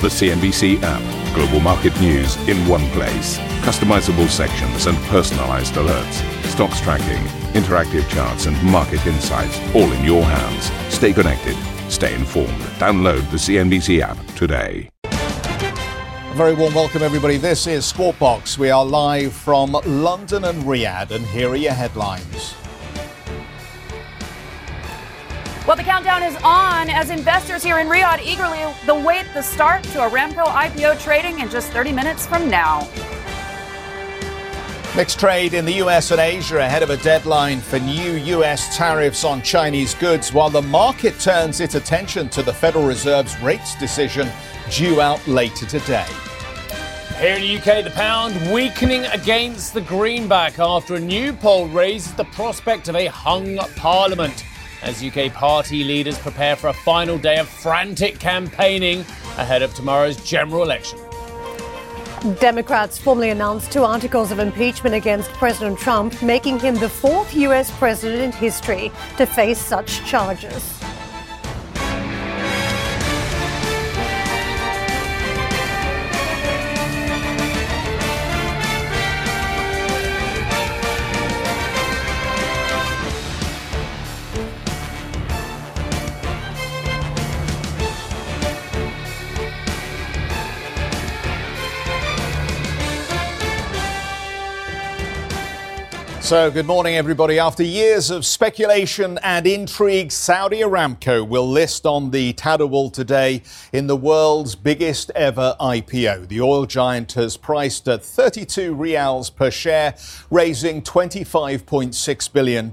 The CNBC app. Global market news in one place. Customizable sections and personalized alerts. Stocks tracking, interactive charts, and market insights all in your hands. Stay connected. Stay informed. Download the CNBC app today. A very warm welcome, everybody. This is Squawk Box. We are live from London and Riyadh, and here are your headlines. Well, the countdown is on as investors here in Riyadh eagerly await the start to Aramco IPO trading in just 30 minutes from now. Mixed trade in the US and Asia ahead of a deadline for new US tariffs on Chinese goods, while the market turns its attention to the Federal Reserve's rates decision due out later today. Here in the UK, the pound weakening against the greenback after a new poll raises the prospect of a hung parliament as UK party leaders prepare for a final day of frantic campaigning ahead of tomorrow's general election. Democrats formally announced two articles of impeachment against President Trump, making him the fourth U.S. president in history to face such charges. So, good morning, everybody. After years of speculation and intrigue, Saudi Aramco will list on the Tadawul today in the world's biggest ever IPO. The oil giant has priced at 32 rials per share, raising $25.6 billion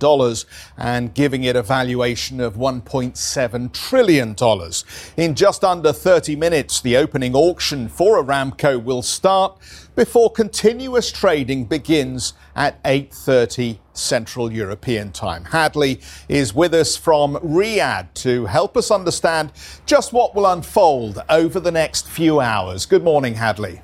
and giving it a valuation of $1.7 trillion. In just under 30 minutes, the opening auction for Aramco will start before continuous trading begins at 8:30 Central European Time. Hadley is with us from Riyadh to help us understand just what will unfold over the next few hours. Good morning, Hadley.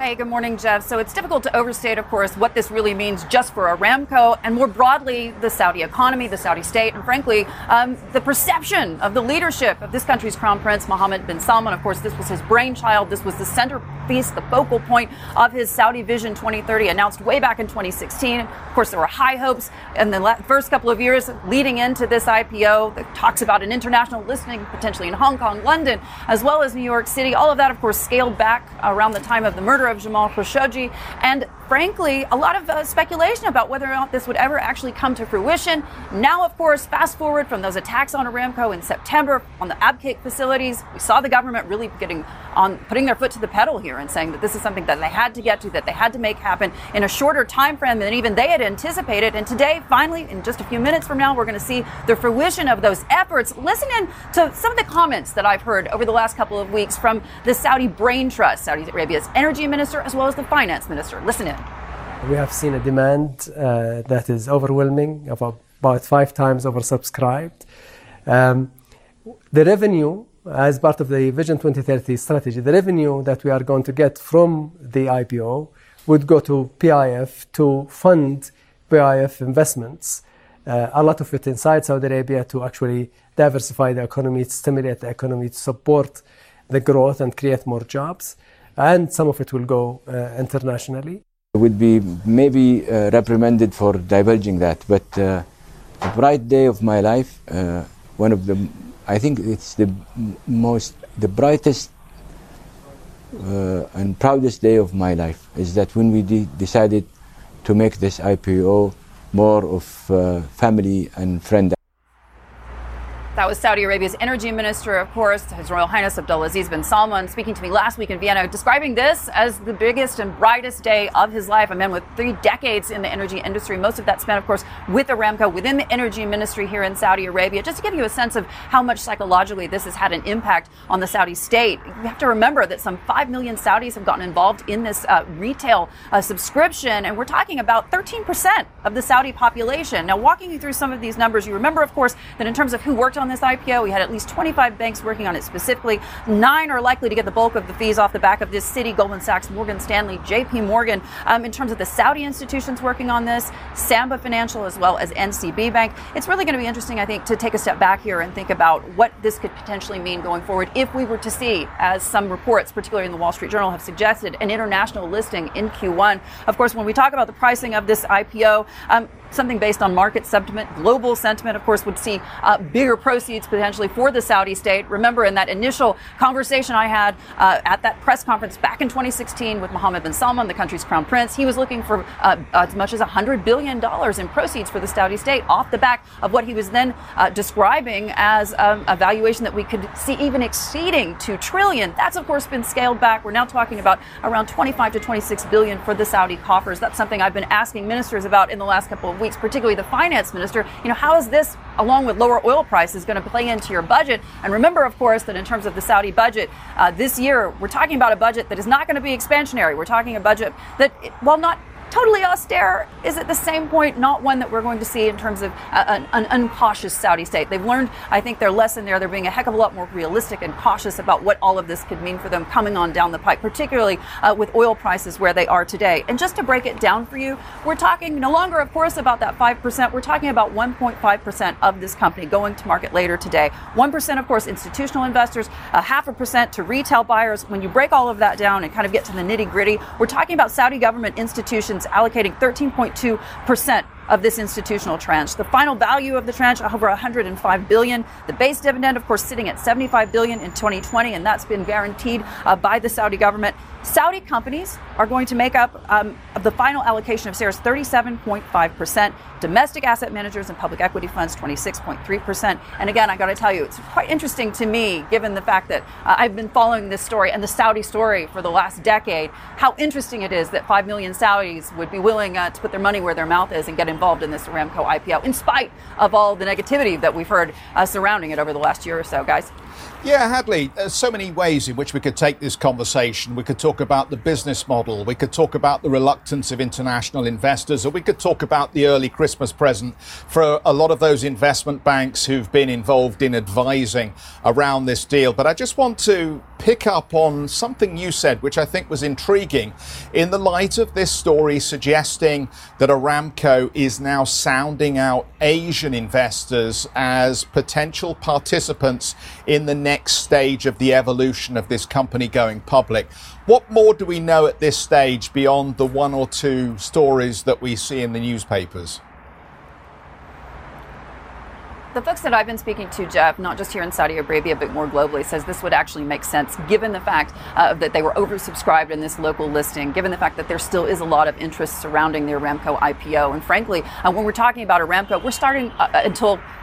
Hey, good morning, Jeff. So it's difficult to overstate, of course, what this really means just for Aramco and more broadly the Saudi economy, the Saudi state, and frankly, um, the perception of the leadership of this country's crown prince, Mohammed bin Salman. Of course, this was his brainchild. This was the centerpiece, the focal point of his Saudi Vision 2030 announced way back in 2016. Of course, there were high hopes in the first couple of years leading into this IPO that talks about an international listing potentially in Hong Kong, London, as well as New York City. All of that, of course, scaled back around the time of the murder of Jamal Khashoggi, and frankly, a lot of uh, speculation about whether or not this would ever actually come to fruition. Now, of course, fast forward from those attacks on Aramco in September on the Abqaiq facilities, we saw the government really getting on, putting their foot to the pedal here and saying that this is something that they had to get to, that they had to make happen in a shorter time frame than even they had anticipated. And today, finally, in just a few minutes from now, we're going to see the fruition of those efforts. Listen in to some of the comments that I've heard over the last couple of weeks from the Saudi Brain Trust, Saudi Arabia's energy minister, as well as the finance minister. Listen in. We have seen a demand uh, that is overwhelming, about five times oversubscribed. Um, the revenue, as part of the Vision 2030 strategy, the revenue that we are going to get from the IPO would go to PIF to fund PIF investments. Uh, a lot of it inside Saudi Arabia to actually diversify the economy, stimulate the economy, support the growth and create more jobs. And some of it will go uh, internationally would be maybe uh, reprimanded for divulging that. But uh, the bright day of my life, uh, one of the, I think it's the most, the brightest uh, and proudest day of my life is that when we de- decided to make this IPO more of uh, family and friend that was Saudi Arabia's energy minister, of course, His Royal Highness Abdulaziz bin Salman, speaking to me last week in Vienna, describing this as the biggest and brightest day of his life. A man with three decades in the energy industry, most of that spent, of course, with Aramco within the energy ministry here in Saudi Arabia. Just to give you a sense of how much psychologically this has had an impact on the Saudi state, you have to remember that some 5 million Saudis have gotten involved in this uh, retail uh, subscription, and we're talking about 13% of the Saudi population. Now, walking you through some of these numbers, you remember, of course, that in terms of who worked on on this IPO. We had at least 25 banks working on it specifically. Nine are likely to get the bulk of the fees off the back of this Citi, Goldman Sachs, Morgan Stanley, JP Morgan. Um, in terms of the Saudi institutions working on this, Samba Financial as well as NCB Bank. It's really going to be interesting, I think, to take a step back here and think about what this could potentially mean going forward if we were to see, as some reports, particularly in the Wall Street Journal, have suggested, an international listing in Q1. Of course, when we talk about the pricing of this IPO, um, something based on market sentiment, global sentiment, of course, would see uh, bigger proceeds potentially for the Saudi state. Remember, in that initial conversation I had uh, at that press conference back in 2016 with Mohammed bin Salman, the country's crown prince, he was looking for uh, as much as $100 billion in proceeds for the Saudi state off the back of what he was then uh, describing as um, a valuation that we could see even exceeding 2 trillion. That's, of course, been scaled back. We're now talking about around 25 to 26 billion for the Saudi coffers. That's something I've been asking ministers about in the last couple of weeks, particularly the finance minister. You know, how is this, along with lower oil prices, going to play into your budget? And remember, of course, that in terms of the Saudi budget, uh, this year we're talking about a budget that is not going to be expansionary. We're talking a budget that, while not totally austere is at the same point not one that we're going to see in terms of an, an, uncautious Saudi state. They've learned, I think, their lesson there. They're being a heck of a lot more realistic and cautious about what all of this could mean for them coming on down the pike, particularly uh, with oil prices where they are today. And just to break it down for you, we're talking no longer, of course, about that 5%. We're talking about 1.5% of this company going to market later today. 1%, of course, institutional investors, a half a percent to retail buyers. When you break all of that down and kind of get to the nitty gritty, we're talking about Saudi government institutions allocating 13.2% of this institutional tranche. The final value of the tranche over 105 billion. The base dividend, of course, sitting at 75 billion in 2020, and that's been guaranteed uh, by the Saudi government. Saudi companies are going to make up um, of the final allocation of shares 37.5%. Domestic asset managers and public equity funds 26.3%. And again, I got to tell you, it's quite interesting to me, given the fact that uh, I've been following this story and the Saudi story for the last decade, how interesting it is that 5 million Saudis would be willing uh, to put their money where their mouth is and get involved in this Aramco IPO, in spite of all the negativity that we've heard uh, surrounding it over the last year or so, guys. Yeah, Hadley, there's so many ways in which we could take this conversation. We could talk about the business model, we could talk about the reluctance of international investors, or we could talk about the early Christmas present for a lot of those investment banks who've been involved in advising around this deal. But I just want to pick up on something you said, which I think was intriguing, in the light of this story suggesting that Aramco is now sounding out Asian investors as potential participants in the next stage of the evolution of this company going public. What more do we know at this stage beyond the one or two stories that we see in the newspapers? The folks that I've been speaking to, Jeff, not just here in Saudi Arabia, but more globally, says this would actually make sense given the fact uh, that they were oversubscribed in this local listing, given the fact that there still is a lot of interest surrounding the Aramco IPO. And frankly, uh, when we're talking about Aramco, we're starting uh, uh until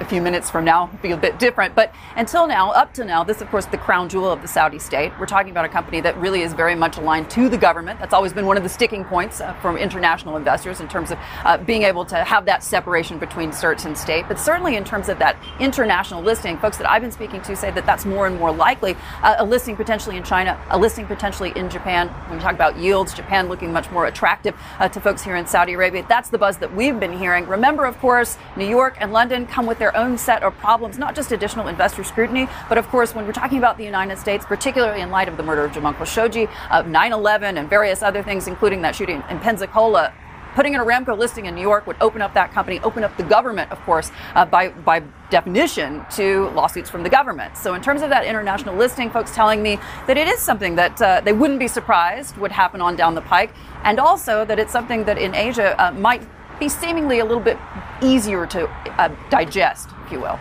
a few minutes from now, be a bit different. But until now, up to now, this, of course, the crown jewel of the Saudi state. We're talking about a company that really is very much aligned to the government. That's always been one of the sticking points uh, from international investors in terms of uh, being able to have that separation between certs and state. But certainly in terms of that international listing, folks that I've been speaking to say that that's more and more likely. Uh, a listing potentially in China, a listing potentially in Japan. When we talk about yields, Japan looking much more attractive uh, to folks here in Saudi Arabia. That's the buzz that we've been hearing. Remember, of course, New York and London come with their own set of problems, not just additional investor scrutiny, but of course, when we're talking about the United States, particularly in light of the murder of Jamal Khashoggi, of 9 11, and various other things, including that shooting in Pensacola, putting an Aramco listing in New York would open up that company, open up the government, of course, uh, by, by definition, to lawsuits from the government. So, in terms of that international listing, folks telling me that it is something that uh, they wouldn't be surprised would happen on down the pike, and also that it's something that in Asia uh, might be seemingly a little bit easier to uh, digest, if you will.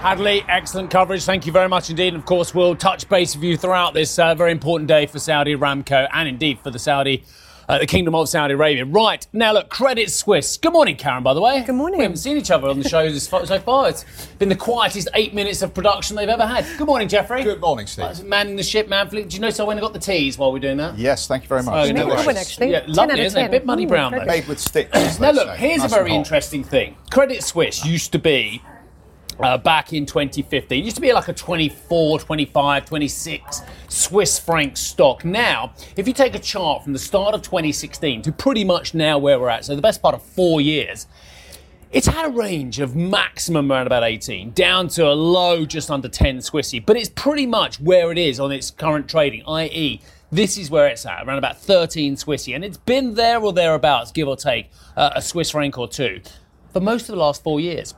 Hadley, excellent coverage. Thank you very much indeed. And of course, we'll touch base with you throughout this uh, very important day for Saudi Aramco and indeed for the Saudi uh, the Kingdom of Saudi Arabia. Right, now look, Credit Suisse. Good morning, Karen, by the way. Good morning. We haven't seen each other on the show so far. It's been the quietest eight minutes of production they've ever had. Good morning, Jeffrey. Good morning, Steve. Uh, man in the ship, man. Do you notice I went and got the teas while we're doing that? Yes, thank you very much. Oh, no one, actually. Yeah, lovely, isn't it? A bit money brown, though. Made with sticks. now, look, here's nice a very interesting thing. Credit Suisse used to be uh, back in 2015. It used to be like a 24, 25, 26 Swiss franc stock. Now, if you take a chart from the start of 2016 to pretty much now where we're at, so the best part of four years, It's had a range of maximum around about 18 down to a low just under 10 Swissy, but it's pretty much where it is on its current trading, i.e., this is where it's at, around about 13 Swissy, and it's been there or thereabouts, give or take uh, a Swiss franc or two, for most of the last four years.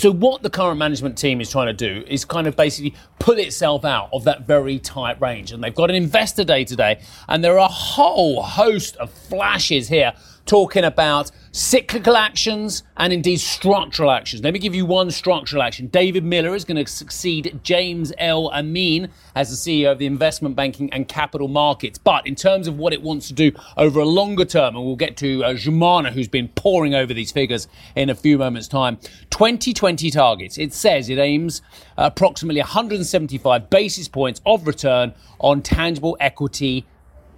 So, what the current management team is trying to do is kind of basically pull itself out of that very tight range. And they've got an investor day today, and there are a whole host of flashes here talking about cyclical actions and indeed structural actions. Let me give you one structural action. David Miller is going to succeed James L. Amine as the CEO of the investment banking and capital markets. But in terms of what it wants to do over a longer term, and we'll get to uh, Jumana, who's been poring over these figures in a few moments' time, 2020 targets. It says it aims approximately 175 basis points of return on tangible equity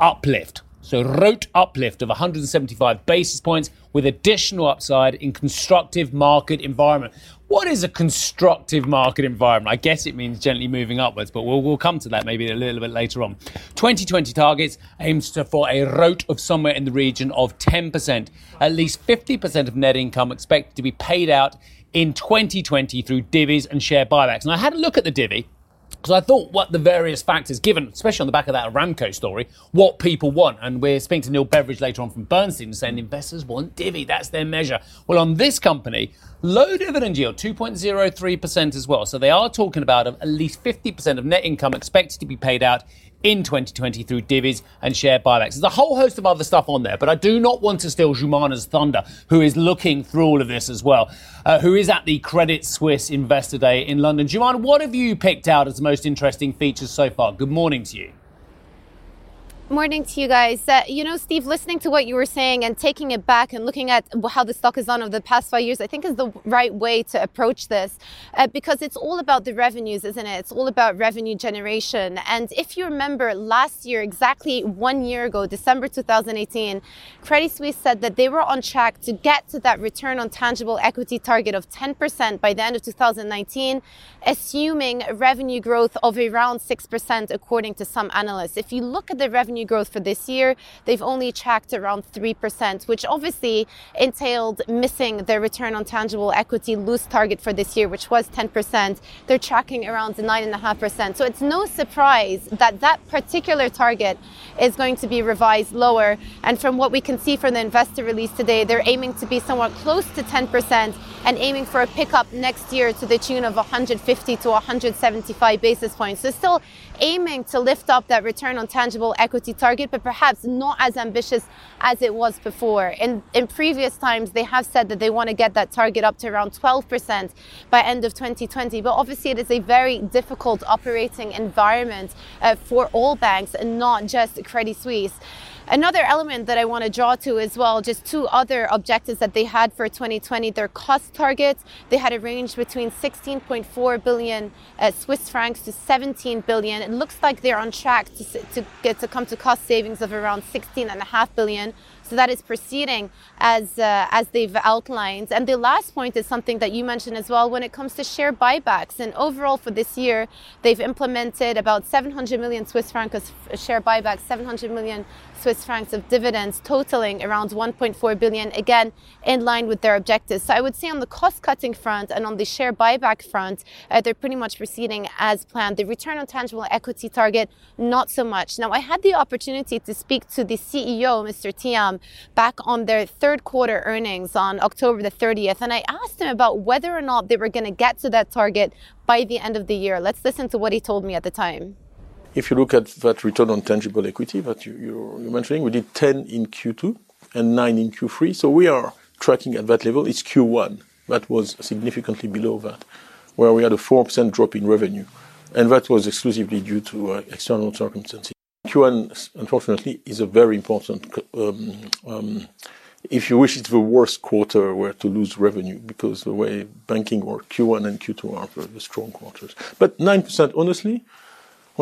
uplift. So, RoTE uplift of 175 basis points with additional upside in constructive market environment. What is a constructive market environment? I guess it means gently moving upwards, but we'll, we'll come to that maybe a little bit later on. 2020 targets aims to, for a RoTE of somewhere in the region of 10%. At least 50% of net income expected to be paid out in 2020 through divvies and share buybacks. And I had a look at the divvy. Because I thought what the various factors, given, especially on the back of that Aramco story, what people want. And we're speaking to Neil Beveridge later on from Bernstein saying investors want divvy. That's their measure. Well, on this company, low dividend yield, 2.03% as well. So they are talking about at least 50% of net income expected to be paid out in 2020 through divvies and share buybacks. There's a whole host of other stuff on there, but I do not want to steal Jumana's thunder, who is looking through all of this as well, uh, who is at the Credit Suisse Investor Day in London. Jumana, what have you picked out as the most interesting features so far? Good morning to you. Good morning to you guys. Uh, you know, Steve, listening to what you were saying and taking it back and looking at how the stock has done over the past five years, I think is the right way to approach this uh, because it's all about the revenues, isn't it? It's all about revenue generation. And if you remember last year, exactly one year ago, December 2018, Credit Suisse said that they were on track to get to that return on tangible equity target of 10% by the end of 2019, assuming revenue growth of around 6%, according to some analysts. If you look at the revenue revenue growth for this year, they've only tracked around 3%, which obviously entailed missing their return on tangible equity loose target for this year, which was 10%. They're tracking around 9.5%. So it's no surprise that that particular target is going to be revised lower. And from what we can see from the investor release today, they're aiming to be somewhat close to 10% and aiming for a pickup next year to the tune of 150 to 175 basis points. So still aiming to lift up that return on tangible equity target, but perhaps not as ambitious as it was before. In, in previous times, they have said that they want to get that target up to around 12% by end of 2020. But obviously, it is a very difficult operating environment uh, for all banks and not just Credit Suisse. Another element that I want to draw to as well, just two other objectives that they had for 2020, their cost targets. They had a range between 16.4 billion uh, Swiss francs to 17 billion. It looks like they're on track to, to get to come to cost savings of around 16.5 billion. So that is proceeding as uh, as they've outlined. And the last point is something that you mentioned as well when it comes to share buybacks. And overall for this year, they've implemented about 700 million Swiss francs share buybacks, 700 million Swiss francs of dividends, totaling around 1.4 billion, again in line with their objectives. So I would say on the cost cutting front and on the share buyback front, uh, they're pretty much proceeding as planned. The return on tangible equity target, not so much. Now, I had the opportunity to speak to the CEO, Mr. Thiam, back on their third quarter earnings on October the 30th, and I asked him about whether or not they were going to get to that target by the end of the year. Let's listen to what he told me at the time. If you look at that return on tangible equity that you, you're, you're mentioning, we did 10 in Q2 and 9 in Q3. So we are tracking at that level. It's Q1 that was significantly below that, where we had a 4% drop in revenue. And that was exclusively due to uh, external circumstances. Q1, unfortunately, is a very important, um, um, if you wish, it's the worst quarter where to lose revenue because the way banking or Q1 and Q2 are very strong quarters. But 9%, honestly,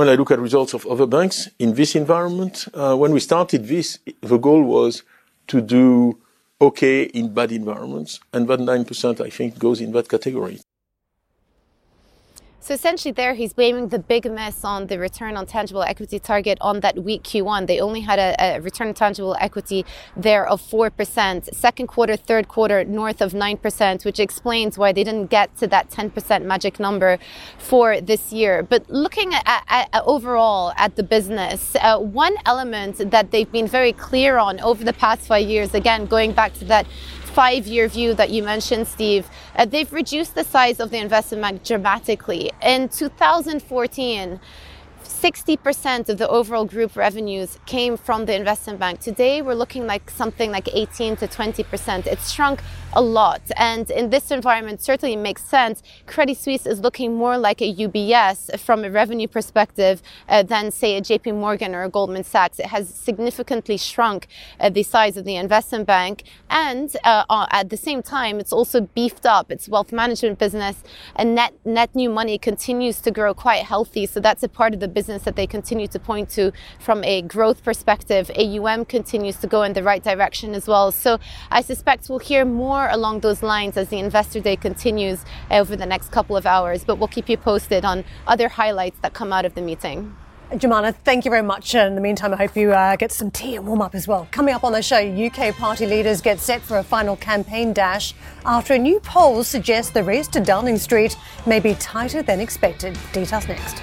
when I look at results of other banks in this environment, uh, when we started this, the goal was to do okay in bad environments, and that 9%, I think, goes in that category. So essentially, there he's blaming the big miss on the return on tangible equity target on that weak Q1. They only had a, a return on tangible equity there of 4%. Second quarter, third quarter, north of 9%, which explains why they didn't get to that 10% magic number for this year. But looking at, at, at overall at the business, uh, one element that they've been very clear on over the past five years, again, going back to that five year view that you mentioned, Steve, uh, they've reduced the size of the investment bank dramatically. In 2014, 60% of the overall group revenues came from the investment bank. Today, we're looking like something like 18 to 20%. It's shrunk a lot. And in this environment, certainly makes sense. Credit Suisse is looking more like a UBS from a revenue perspective uh, than, say, a JP Morgan or a Goldman Sachs. It has significantly shrunk uh, the size of the investment bank. And uh, uh at the same time, it's also beefed up its wealth management business and net, net new money continues to grow quite healthy. So that's a part of the business business that they continue to point to from a growth perspective. AUM continues to go in the right direction as well. So I suspect we'll hear more along those lines as the investor day continues over the next couple of hours. But we'll keep you posted on other highlights that come out of the meeting. Jumana, thank you very much. In the meantime, I hope you uh, get some tea and warm up as well. Coming up on the show, UK party leaders get set for a final campaign dash after a new poll suggests the race to Downing Street may be tighter than expected. Details next.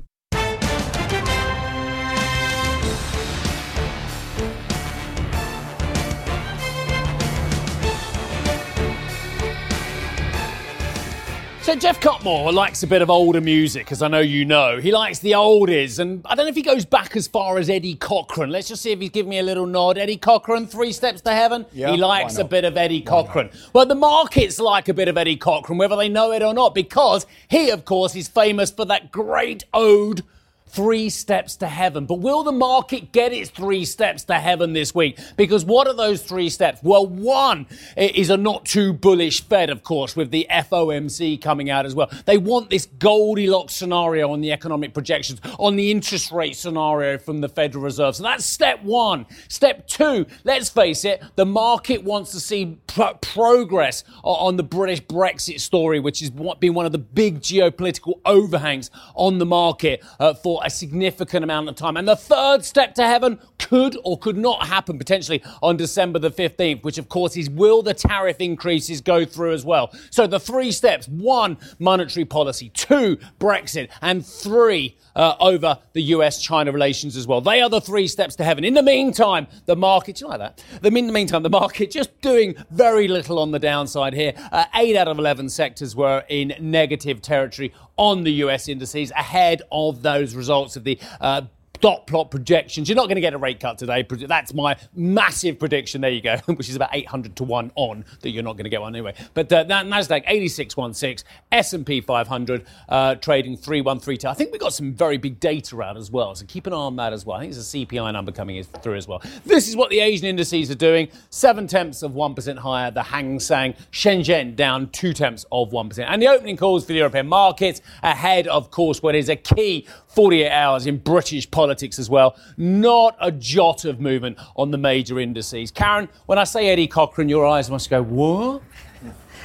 So Jeff Cutmore likes a bit of older music, as I know you know. He likes the oldies, and I don't know if he goes back as far as Eddie Cochran. Let's just see if he's giving me a little nod. Eddie Cochran, Three Steps to Heaven. Yeah, he likes a bit of Eddie Cochran. Well, the markets like a bit of Eddie Cochran, whether they know it or not, because he, of course, is famous for that great ode. Three steps to heaven. But will the market get its three steps to heaven this week? Because what are those three steps? Well, one is a not too bullish Fed, of course, with the FOMC coming out as well. They want this Goldilocks scenario on the economic projections, on the interest rate scenario from the Federal Reserve. So that's step one. Step two, let's face it, the market wants to see pro- progress on the British Brexit story, which has been one of the big geopolitical overhangs on the market uh, for a significant amount of time. And the third step to heaven could or could not happen potentially on December the 15th, which of course is will the tariff increases go through as well? So the three steps one, monetary policy, two, Brexit, and three, uh, over the US China relations as well. They are the three steps to heaven. In the meantime, the market, you like that? The, in the meantime, the market just doing very little on the downside here. Uh, eight out of 11 sectors were in negative territory on the US indices ahead of those results of the uh, dot plot projections. You're not going to get a rate cut today. That's my massive prediction. There you go, which is about 800 to 1 on that you're not going to get one anyway. But uh, that Nasdaq 8616, S&P 500 uh, trading 3132. I think we've got some very big data out as well, so keep an eye on that as well. I think there's a CPI number coming through as well. This is what the Asian indices are doing. 7 tenths of 1% higher. The Hang Seng Shenzhen down 2 tenths of 1%. And the opening calls for the European markets ahead, of course, what is a key 48 hours in British politics as well. Not a jot of movement on the major indices. Karen, when I say Eddie Cochran, your eyes must go, what?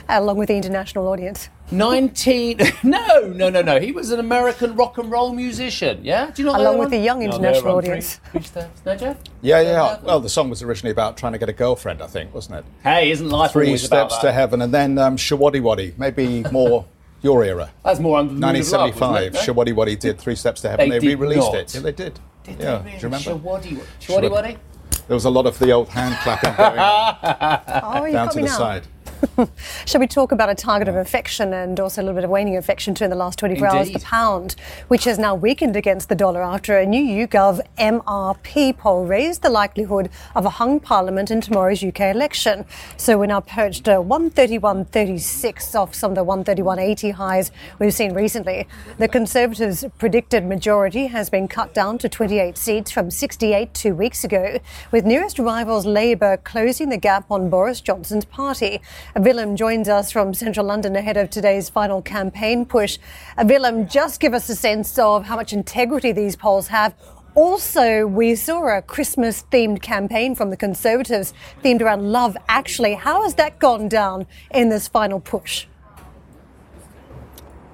Along with the international audience. 19. No, no, no, no. He was an American rock and roll musician. Yeah? Do you not know Along that with one? the young international they're audience. three- three steps. No, Jeff? Yeah, yeah. Well, the song was originally about trying to get a girlfriend, I think, wasn't it? Hey, isn't life Three always about steps that? to heaven, and then um, Showaddywaddy, maybe more your era. That's more under the mood of love, 1975, wasn't it? Showaddywaddy did Three Steps to Heaven. They They, did re-released not. it. Yeah, they did. Did yeah, they do you remember? Shawaddy, Shawaddy, Waddy? There was a lot of the old hand clapping going on Oh, you've down got to me the now. side. Shall we talk about a target of affection and also a little bit of waning affection too in the last 24 hours? The pound, which has now weakened against the dollar after a new YouGov MRP poll raised the likelihood of a hung parliament in tomorrow's UK election. So we're now perched at 131.36 off some of the 131.80 highs we've seen recently. The Conservatives' predicted majority has been cut down to 28 seats from 68 two weeks ago, with nearest rivals Labour closing the gap on Boris Johnson's party. Willem joins us from central London ahead of today's final campaign push. Willem, just give us a sense of how much integrity these polls have. Also, we saw a Christmas themed campaign from the Conservatives themed around love. Actually, how has that gone down in this final push?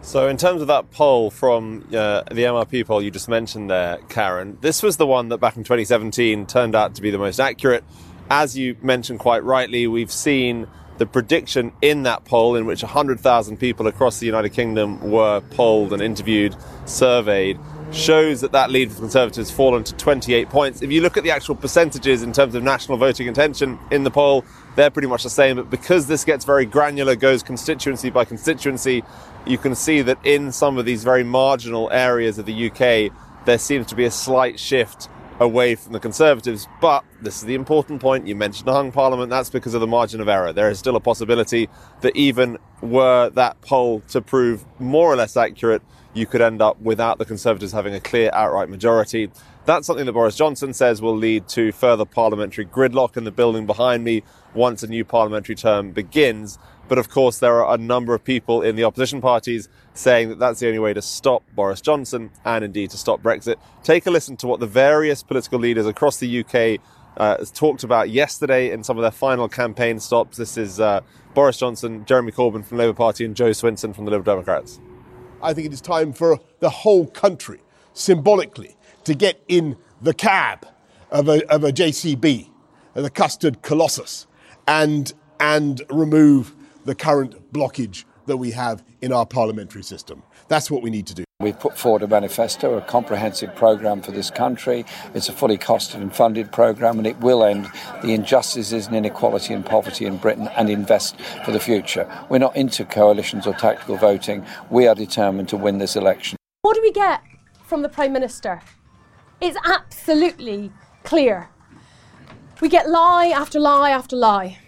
So, in terms of that poll from uh, the MRP poll you just mentioned there, Karen, this was the one that back in 2017 turned out to be the most accurate. As you mentioned quite rightly, we've seen the prediction in that poll, in which 100,000 people across the United Kingdom were polled and interviewed, surveyed, shows that that lead for the Conservatives has fallen to 28 points. If you look at the actual percentages in terms of national voting intention in the poll, they're pretty much the same. But because this gets very granular, goes constituency by constituency, you can see that in some of these very marginal areas of the UK, there seems to be a slight shift away from the Conservatives. But this is the important point. You mentioned a hung parliament. That's because of the margin of error. There is still a possibility that even were that poll to prove more or less accurate, you could end up without the Conservatives having a clear outright majority. That's something that Boris Johnson says will lead to further parliamentary gridlock in the building behind me once a new parliamentary term begins. But of course, there are a number of people in the opposition parties saying that that's the only way to stop Boris Johnson and indeed to stop Brexit. Take a listen to what the various political leaders across the UK uh, talked about yesterday in some of their final campaign stops. This is uh, Boris Johnson, Jeremy Corbyn from the Labour Party, and Jo Swinson from the Liberal Democrats. I think it is time for the whole country, symbolically, to get in the cab of a, of a JCB, the custard colossus, and, and remove the current blockage that we have in our parliamentary system. That's what we need to do. We've put forward a manifesto, a comprehensive programme for this country. It's a fully costed and funded programme, and it will end the injustices and inequality and poverty in Britain and invest for the future. We're not into coalitions or tactical voting. We are determined to win this election. What do we get from the Prime Minister? It's absolutely clear. We get lie after lie after lie.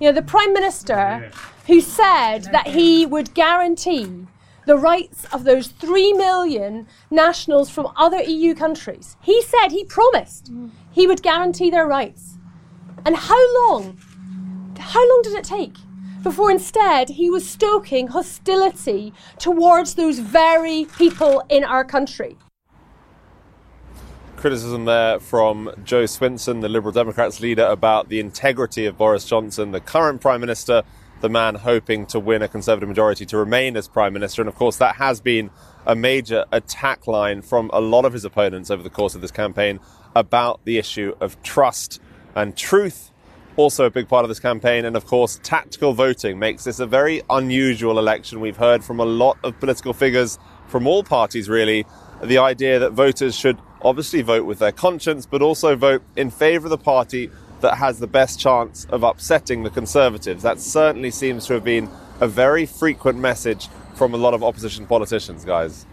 You know, the Prime Minister who said that he would guarantee the rights of those three million nationals from other EU countries. He said, he promised he would guarantee their rights. And how long? How long did it take? Before instead he was stoking hostility towards those very people in our country criticism there from Jo Swinson, the Liberal Democrats leader, about the integrity of Boris Johnson, the current Prime Minister, the man hoping to win a Conservative majority to remain as Prime Minister. And of course, that has been a major attack line from a lot of his opponents over the course of this campaign about the issue of trust and truth. Also, a big part of this campaign, and of course, tactical voting makes this a very unusual election. We've heard from a lot of political figures from all parties, really, the idea that voters should obviously vote with their conscience, but also vote in favour of the party that has the best chance of upsetting the Conservatives. That certainly seems to have been a very frequent message from a lot of opposition politicians, guys.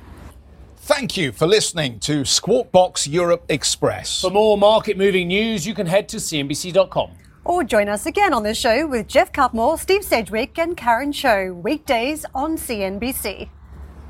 Thank you for listening to Squawk Box Europe Express. For more market moving news, you can head to CNBC.com. Or join us again on the show with Jeff Cutmore, Steve Sedgwick, and Karen Tso, weekdays on CNBC.